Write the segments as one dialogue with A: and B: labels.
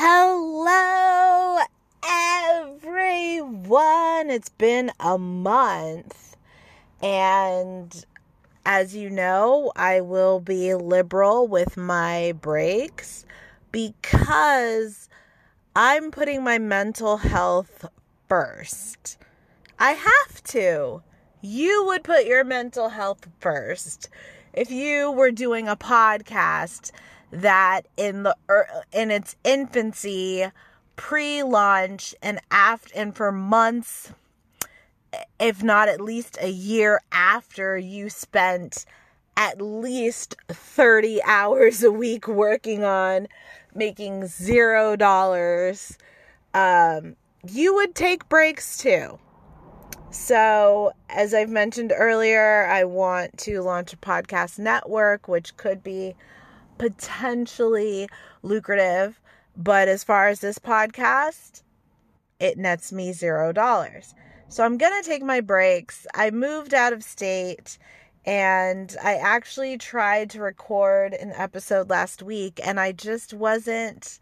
A: Hello, everyone. It's been a month. And as you know, I will be liberal with my breaks because I'm putting my mental health first. I have to. You would put your mental health first. If you were doing a podcast that in the in its infancy, pre-launch and after and for months if not at least a year after you spent at least 30 hours a week working on making zero dollars um, you would take breaks too. So as i've mentioned earlier i want to launch a podcast network which could be potentially lucrative. But as far as this podcast, it nets me zero dollars. So I'm going to take my breaks. I moved out of state and I actually tried to record an episode last week and I just wasn't,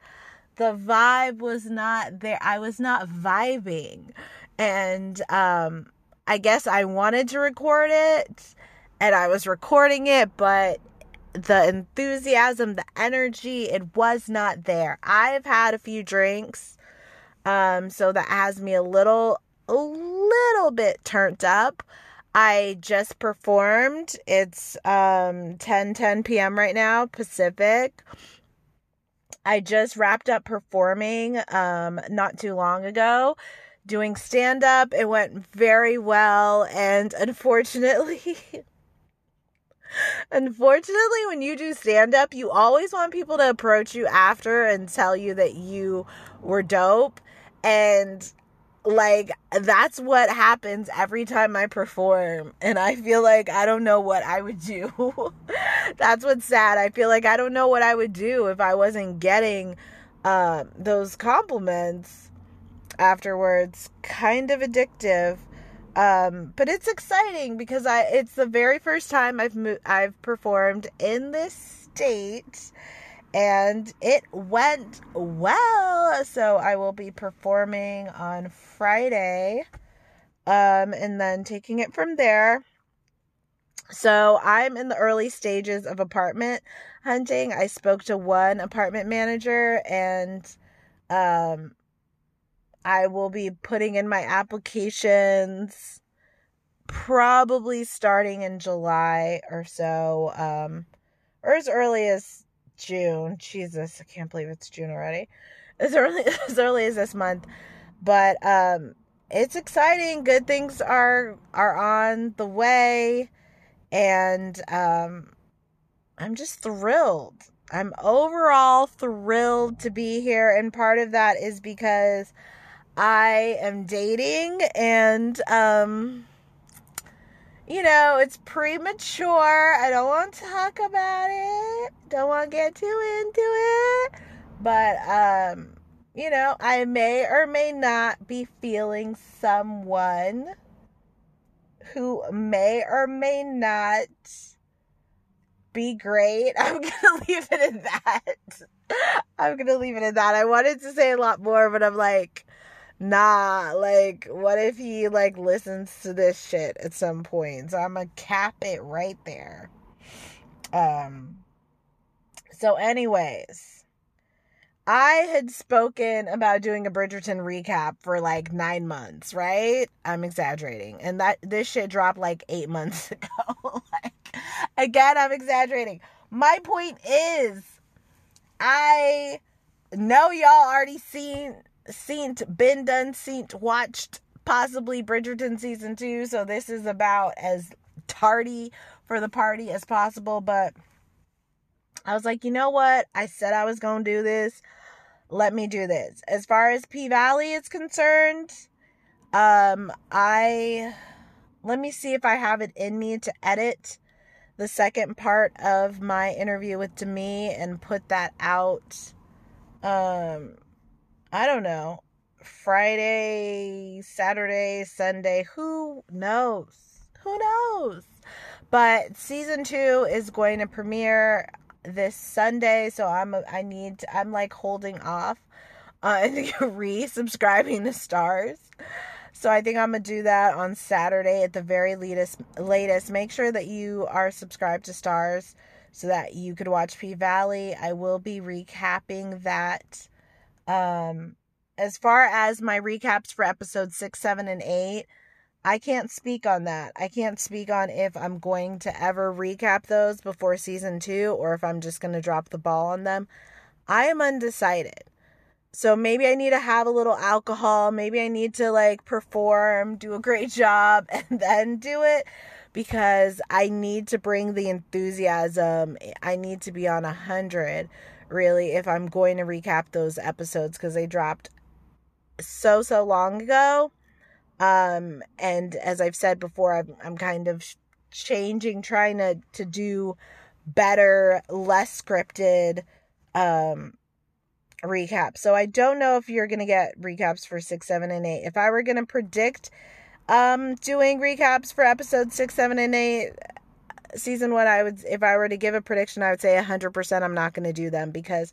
A: the vibe was not there. I was not vibing. And um, I guess I wanted to record it and I was recording it, but the enthusiasm, the energy, it was not there. I've had a few drinks, um, so that has me a little, a little bit turned up. I just performed. It's um 10 10 p.m. right now, Pacific. I just wrapped up performing um not too long ago doing stand up. It went very well and unfortunately Unfortunately, when you do stand up, you always want people to approach you after and tell you that you were dope. And like that's what happens every time I perform. And I feel like I don't know what I would do. that's what's sad. I feel like I don't know what I would do if I wasn't getting uh, those compliments afterwards. Kind of addictive. Um, but it's exciting because I it's the very first time I've mo- I've performed in this state and it went well. So I will be performing on Friday um, and then taking it from there. So I'm in the early stages of apartment hunting. I spoke to one apartment manager and um I will be putting in my applications probably starting in July or so, um, or as early as June. Jesus, I can't believe it's June already. As early as early as this month, but um, it's exciting. Good things are are on the way, and um, I'm just thrilled. I'm overall thrilled to be here, and part of that is because I am dating and um you know, it's premature. I don't want to talk about it. Don't want to get too into it. But um you know, I may or may not be feeling someone who may or may not be great. I'm going to leave it at that. I'm going to leave it at that. I wanted to say a lot more, but I'm like, nah, like, what if he, like, listens to this shit at some point? So I'm gonna cap it right there. Um, so, anyways, I had spoken about doing a Bridgerton recap for like nine months, right? I'm exaggerating. And that this shit dropped like eight months ago. like, again, I'm exaggerating. My point is, I know y'all already seen seen, been done, seen, watched possibly Bridgerton season two. So this is about as tardy for the party as possible. But I was like, you know what? I said I was going to do this. Let me do this. As far as P Valley is concerned, um, I let me see if I have it in me to edit the second part of my interview with Demi and put that out um I don't know, Friday, Saturday, Sunday, who knows? Who knows? But season two is going to premiere this Sunday, so I'm I need to, I'm like holding off on re-subscribing to Starz. So I think I'm gonna do that on Saturday at the very latest. Latest, make sure that you are subscribed to Starz so that you could watch P Valley. I will be recapping that. Um, as far as my recaps for episodes six, seven, and eight, I can't speak on that. I can't speak on if I'm going to ever recap those before season two or if I'm just going to drop the ball on them. I am undecided. So maybe I need to have a little alcohol. Maybe I need to like perform, do a great job, and then do it because I need to bring the enthusiasm. I need to be on a hundred really if I'm going to recap those episodes because they dropped so so long ago. Um, and as I've said before, I'm I'm kind of changing, trying to to do better, less scripted um recap. So I don't know if you're going to get recaps for 6, 7 and 8. If I were going to predict um doing recaps for episodes 6, 7 and 8 season 1, I would if I were to give a prediction, I would say 100% I'm not going to do them because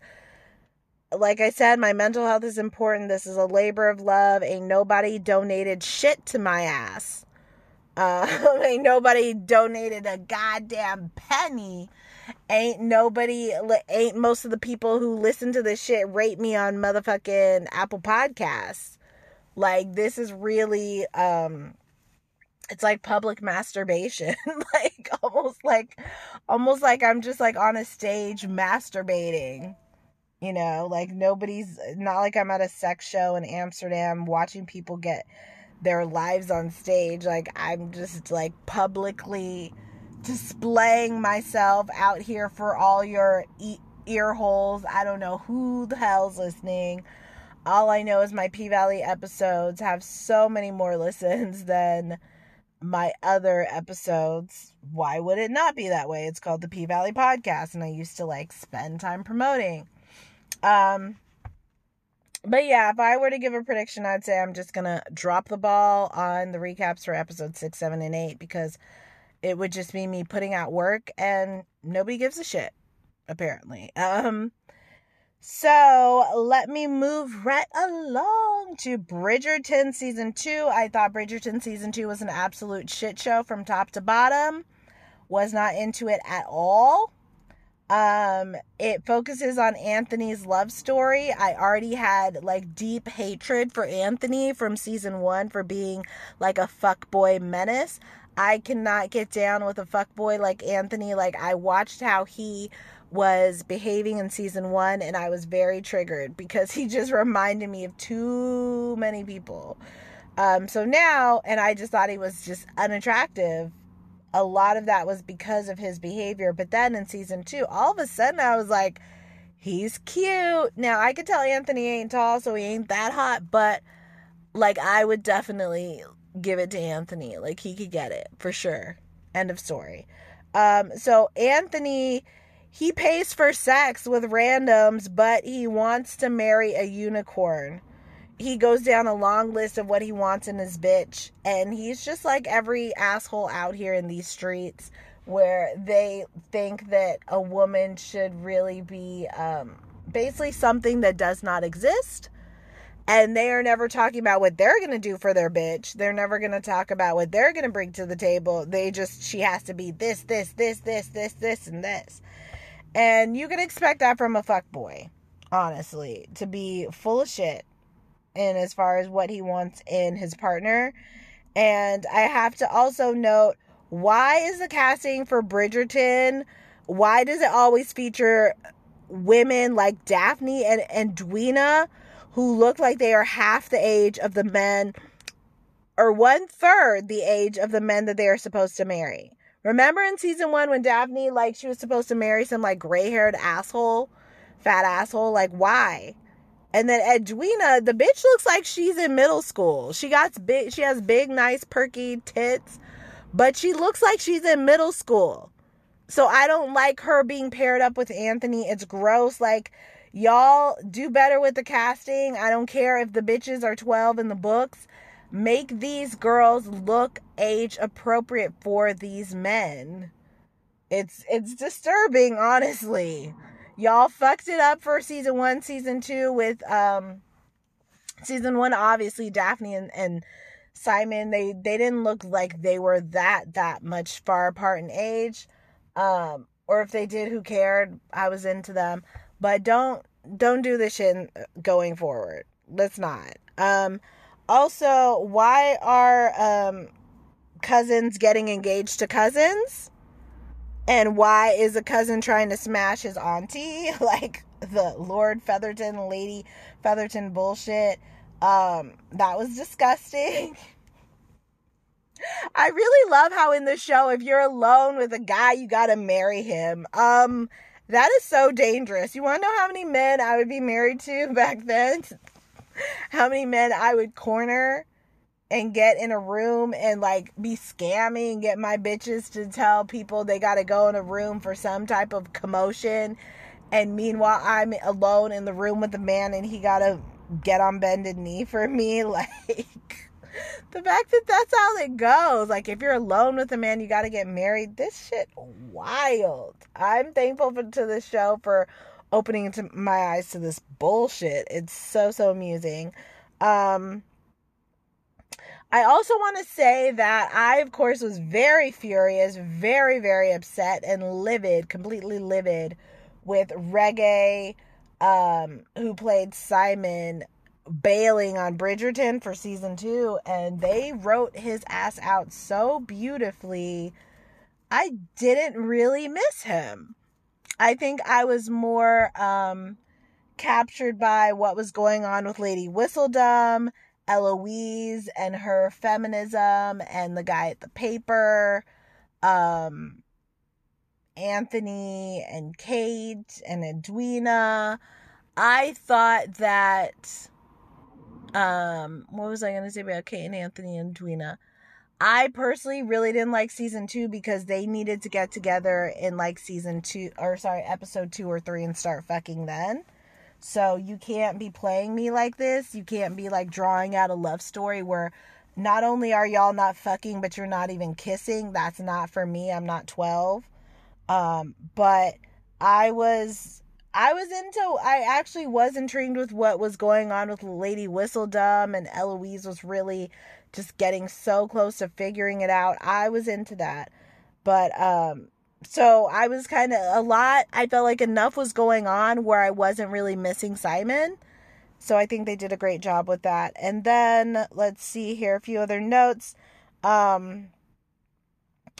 A: like I said, my mental health is important. This is a labor of love. Ain't nobody donated shit to my ass. Uh, ain't nobody donated a goddamn penny ain't nobody ain't most of the people who listen to this shit rate me on motherfucking Apple Podcasts. Like this is really um it's like public masturbation. like almost like almost like I'm just like on a stage masturbating. You know, like nobody's not like I'm at a sex show in Amsterdam watching people get their lives on stage. Like I'm just like publicly displaying myself out here for all your e- ear holes. I don't know who the hell's listening. All I know is my P Valley episodes have so many more listens than my other episodes. Why would it not be that way? It's called the P Valley Podcast, and I used to like spend time promoting. Um, but yeah, if I were to give a prediction, I'd say I'm just gonna drop the ball on the recaps for episodes six, seven, and eight because it would just be me putting out work and nobody gives a shit apparently um so let me move right along to Bridgerton season 2. I thought Bridgerton season 2 was an absolute shit show from top to bottom. Was not into it at all. Um it focuses on Anthony's love story. I already had like deep hatred for Anthony from season 1 for being like a fuckboy menace. I cannot get down with a fuck boy like Anthony. Like I watched how he was behaving in season one and I was very triggered because he just reminded me of too many people. Um, so now, and I just thought he was just unattractive. A lot of that was because of his behavior. But then in season two, all of a sudden I was like, he's cute. Now I could tell Anthony ain't tall, so he ain't that hot, but like I would definitely give it to Anthony. Like he could get it for sure. End of story. Um, so Anthony, he pays for sex with randoms, but he wants to marry a unicorn. He goes down a long list of what he wants in his bitch, and he's just like every asshole out here in these streets where they think that a woman should really be um, basically something that does not exist and they are never talking about what they're going to do for their bitch. They're never going to talk about what they're going to bring to the table. They just, she has to be this, this, this, this, this, this, and this. And you can expect that from a fuck boy, honestly, to be full of shit in as far as what he wants in his partner. And I have to also note why is the casting for Bridgerton? Why does it always feature women like Daphne and, and Edwina? who look like they are half the age of the men or one third the age of the men that they are supposed to marry. Remember in season one when Daphne, like, she was supposed to marry some, like, gray haired asshole, fat asshole? Like, why? And then Edwina, the bitch looks like she's in middle school. She got big, she has big, nice, perky tits, but she looks like she's in middle school. So I don't like her being paired up with Anthony. It's gross. Like, Y'all do better with the casting. I don't care if the bitches are 12 in the books. Make these girls look age appropriate for these men. It's it's disturbing, honestly. Y'all fucked it up for season one, season two with um season one, obviously Daphne and, and Simon, they they didn't look like they were that that much far apart in age. Um, or if they did, who cared? I was into them. But don't don't do this shit going forward. Let's not. Um also, why are um cousins getting engaged to cousins? And why is a cousin trying to smash his auntie? like the Lord Featherton, Lady Featherton bullshit. Um, that was disgusting. I really love how in the show, if you're alone with a guy, you gotta marry him. Um, that is so dangerous. You wanna know how many men I would be married to back then? How many men I would corner and get in a room and like be scamming, and get my bitches to tell people they gotta go in a room for some type of commotion. And meanwhile, I'm alone in the room with a man and he gotta get on bended knee for me. Like, the fact that that's how it goes. Like, if you're alone with a man, you got to get married. This shit wild. I'm thankful for, to the show for opening to my eyes to this bullshit. It's so so amusing. Um, I also want to say that I, of course, was very furious, very very upset, and livid, completely livid, with Regé, um, who played Simon bailing on Bridgerton for season two, and they wrote his ass out so beautifully. I didn't really miss him. I think I was more um, captured by what was going on with Lady Whistledown, Eloise, and her feminism, and the guy at the paper, um, Anthony and Kate and Edwina. I thought that um, what was I going to say about Kate and Anthony and Edwina? I personally really didn't like season two because they needed to get together in like season two, or sorry, episode two or three and start fucking then. So you can't be playing me like this. You can't be like drawing out a love story where not only are y'all not fucking, but you're not even kissing. That's not for me. I'm not 12. Um, but I was I was into I actually was intrigued with what was going on with Lady Whistledown and Eloise was really just getting so close to figuring it out. I was into that. But um so I was kind of a lot I felt like enough was going on where I wasn't really missing Simon. So I think they did a great job with that. And then let's see here a few other notes. Um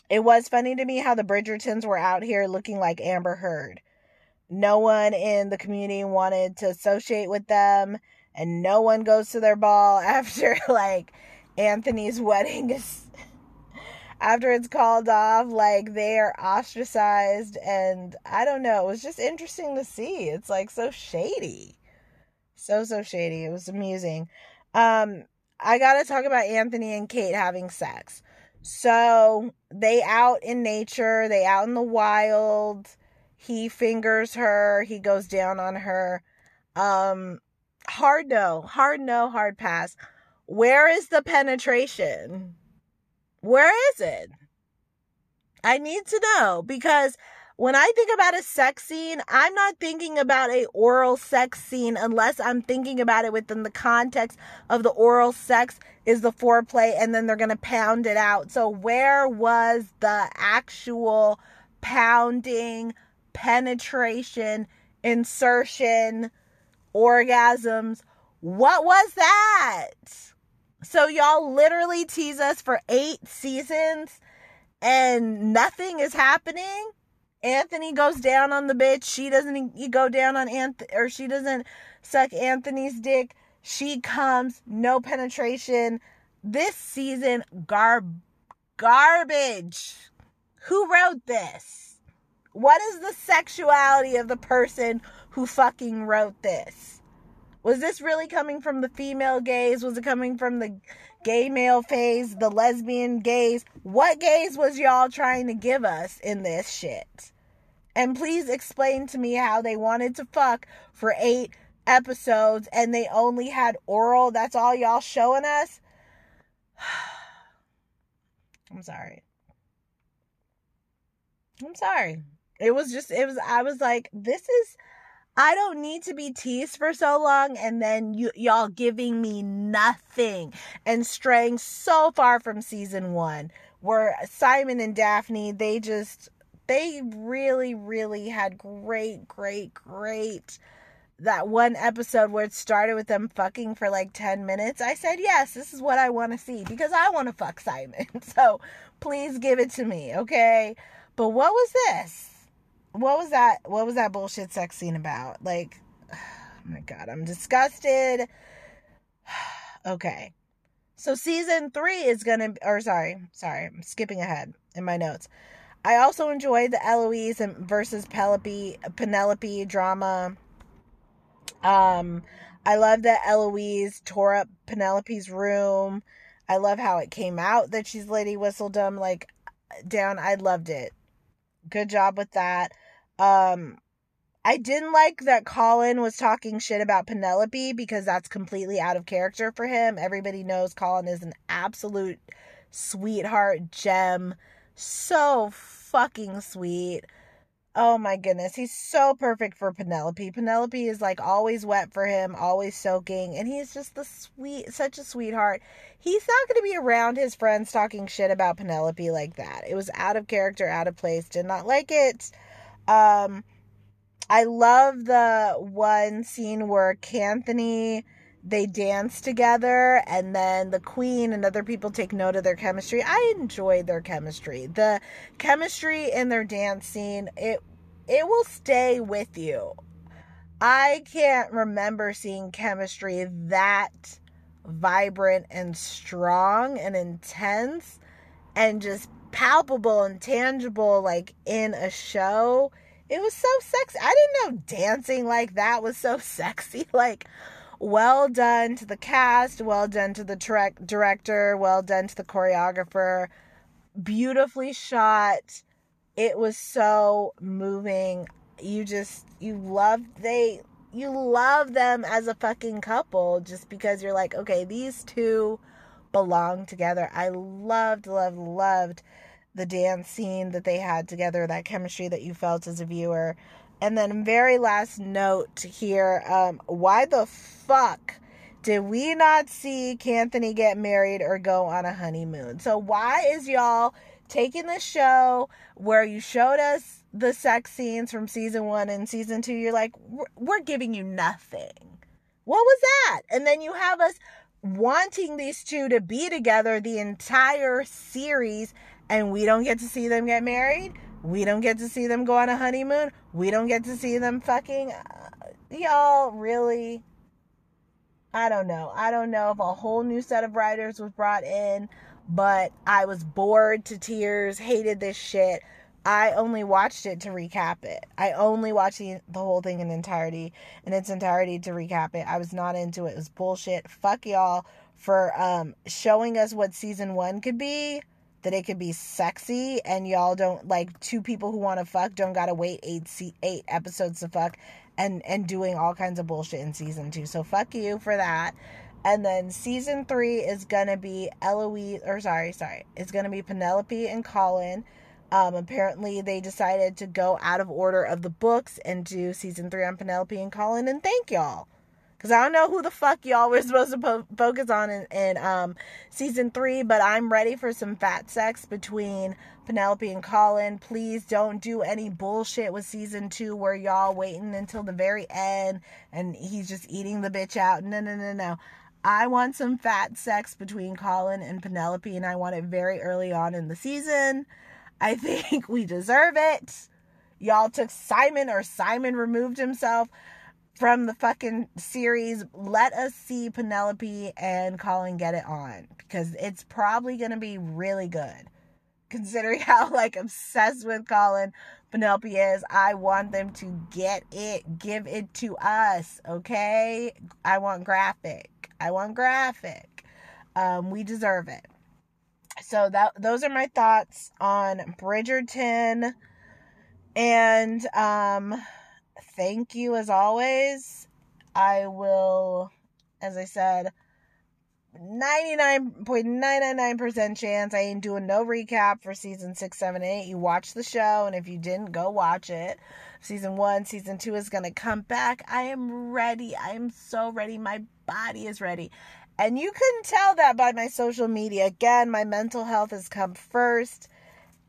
A: it was funny to me how the Bridgertons were out here looking like Amber Heard no one in the community wanted to associate with them and no one goes to their ball after like Anthony's wedding is after it's called off like they are ostracized and I don't know it was just interesting to see. It's like so shady. So so shady. It was amusing. Um I got to talk about Anthony and Kate having sex. So they out in nature they out in the wild. He fingers her, he goes down on her. Um hard no, hard no, hard pass. Where is the penetration? Where is it? I need to know because when I think about a sex scene, I'm not thinking about a oral sex scene unless I'm thinking about it within the context of the oral sex is the foreplay and then they're going to pound it out. So where was the actual pounding, penetration, insertion, orgasms. What was that? So y'all literally tease us for eight seasons and nothing is happening. Anthony goes down on the bitch. She doesn't go down on Anthony or she doesn't suck Anthony's dick. She comes, no penetration. This season, garb garbage. Who wrote this? What is the sexuality of the person who fucking wrote this? Was this really coming from the female gaze? Was it coming from the gay male phase, the lesbian gaze? What gaze was y'all trying to give us in this shit? And please explain to me how they wanted to fuck for eight episodes and they only had oral. That's all y'all showing us? I'm sorry. I'm sorry. It was just, it was, I was like, this is, I don't need to be teased for so long and then you y'all giving me nothing and straying so far from season 1 where Simon and Daphne they just they really really had great great great that one episode where it started with them fucking for like 10 minutes. I said, "Yes, this is what I want to see because I want to fuck Simon." So, please give it to me, okay? But what was this? What was that what was that bullshit sex scene about? Like oh my god i'm disgusted. Okay. So season three is gonna or sorry sorry i'm skipping ahead in my notes. I also enjoyed the eloise and versus penelope penelope drama. Um i love that eloise tore up penelope's room. I love how it came out that she's lady whistledom like down. I loved it. Good job with that um, I didn't like that Colin was talking shit about Penelope because that's completely out of character for him. Everybody knows Colin is an absolute sweetheart gem. So fucking sweet. Oh my goodness, he's so perfect for Penelope. Penelope is like always wet for him, always soaking, and he's just the sweet, such a sweetheart. He's not going to be around his friends talking shit about Penelope like that. It was out of character, out of place. Did not like it. Um, I love the one scene where Kanthony they dance together and then the queen and other people take note of their chemistry. I enjoyed their chemistry. The chemistry in their dance scene, it it will stay with you. I can't remember seeing chemistry that vibrant and strong and intense and just palpable and tangible like in a show. It was so sexy. I didn't know dancing like that was so sexy. Like, well done to the cast, well done to the tra- director, well done to the choreographer. Beautifully shot. It was so moving. You just, you love, they, you love them as a fucking couple just because you're like, okay, these two belong together. I loved, loved, loved the dance scene that they had together, that chemistry that you felt as a viewer. And then, very last note here um, why the fuck did we not see Kanthony get married or go on a honeymoon? So, why is y'all taking the show where you showed us the sex scenes from season one and season two? You're like, we're giving you nothing. What was that? And then you have us wanting these two to be together the entire series and we don't get to see them get married. We don't get to see them go on a honeymoon. We don't get to see them fucking. Uh, y'all, really? I don't know. I don't know if a whole new set of writers was brought in, but I was bored to tears, hated this shit. I only watched it to recap it. I only watched the, the whole thing in entirety, in its entirety to recap it. I was not into it. It was bullshit. Fuck y'all for um showing us what season one could be that it could be sexy and y'all don't like two people who want to fuck don't gotta wait eight eight episodes to fuck and and doing all kinds of bullshit in season two so fuck you for that and then season three is gonna be eloise or sorry sorry it's gonna be penelope and colin um, apparently they decided to go out of order of the books and do season three on penelope and colin and thank y'all because I don't know who the fuck y'all were supposed to po- focus on in, in um, season three, but I'm ready for some fat sex between Penelope and Colin. Please don't do any bullshit with season two where y'all waiting until the very end and he's just eating the bitch out. No, no, no, no. I want some fat sex between Colin and Penelope, and I want it very early on in the season. I think we deserve it. Y'all took Simon, or Simon removed himself from the fucking series. Let us see Penelope and Colin get it on because it's probably going to be really good. Considering how like obsessed with Colin Penelope is, I want them to get it, give it to us, okay? I want graphic. I want graphic. Um, we deserve it. So that those are my thoughts on Bridgerton and um thank you as always. I will, as I said, 99.999% chance I ain't doing no recap for season 6, 7, 8. You watch the show, and if you didn't, go watch it. Season 1, season 2 is going to come back. I am ready. I am so ready. My body is ready. And you couldn't tell that by my social media. Again, my mental health has come first.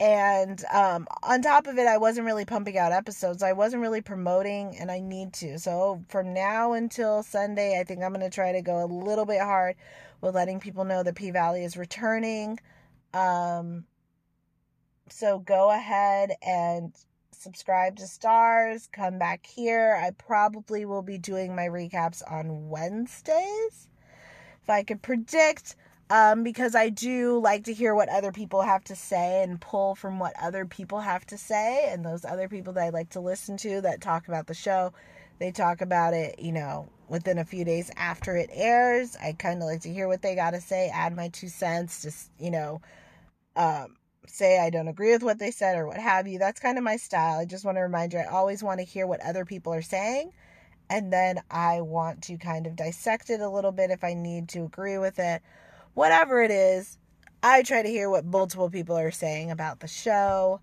A: And um, on top of it, I wasn't really pumping out episodes. I wasn't really promoting, and I need to. So from now until Sunday, I think I'm going to try to go a little bit hard with letting people know that P Valley is returning. Um, so go ahead and subscribe to Starz. Come back here. I probably will be doing my recaps on Wednesdays. If I could predict, um, because I do like to hear what other people have to say and pull from what other people have to say. And those other people that I like to listen to that talk about the show, they talk about it, you know, within a few days after it airs. I kind of like to hear what they got to say, add my two cents, just, you know, um, say I don't agree with what they said or what have you. That's kind of my style. I just want to remind you, I always want to hear what other people are saying. And then I want to kind of dissect it a little bit if I need to agree with it whatever it is, I try to hear what multiple people are saying about the show.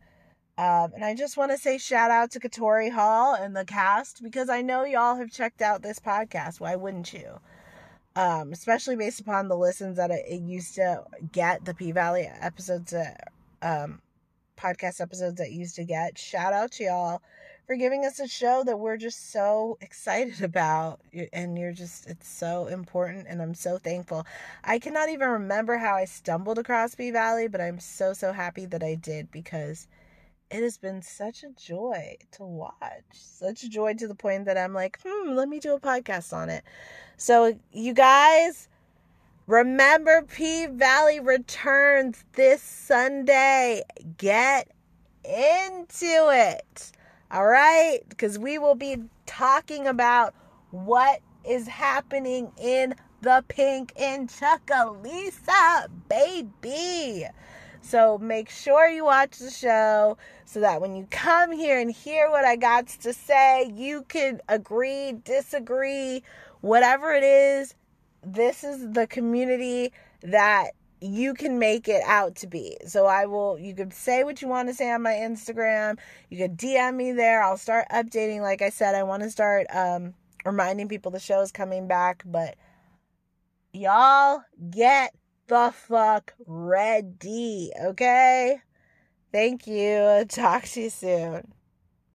A: Um, and I just want to say shout out to Katori Hall and the cast because I know y'all have checked out this podcast. Why wouldn't you? Um, especially based upon the listens that it, used to get, the P Valley episodes, that, um, podcast episodes that used to get. Shout out to y'all for giving us a show that we're just so excited about. And you're just, it's so important. And I'm so thankful. I cannot even remember how I stumbled across P Valley, but I'm so, so happy that I did because it has been such a joy to watch. Such a joy to the point that I'm like, hmm, let me do a podcast on it. So, you guys, remember P Valley returns this Sunday. Get into it. All right? Because we will be talking about what is happening in the Pynk in Chucalissa, baby. So make sure you watch the show so that when you come here and hear what I got to say, you can agree, disagree, whatever it is. This is the community that you can make it out to be. So I will you can say what you want to say on my Instagram. You can DM me there. I'll start updating like I said I want to start um reminding people the show is coming back, but y'all get the fuck ready, okay? Thank you. Talk to you soon.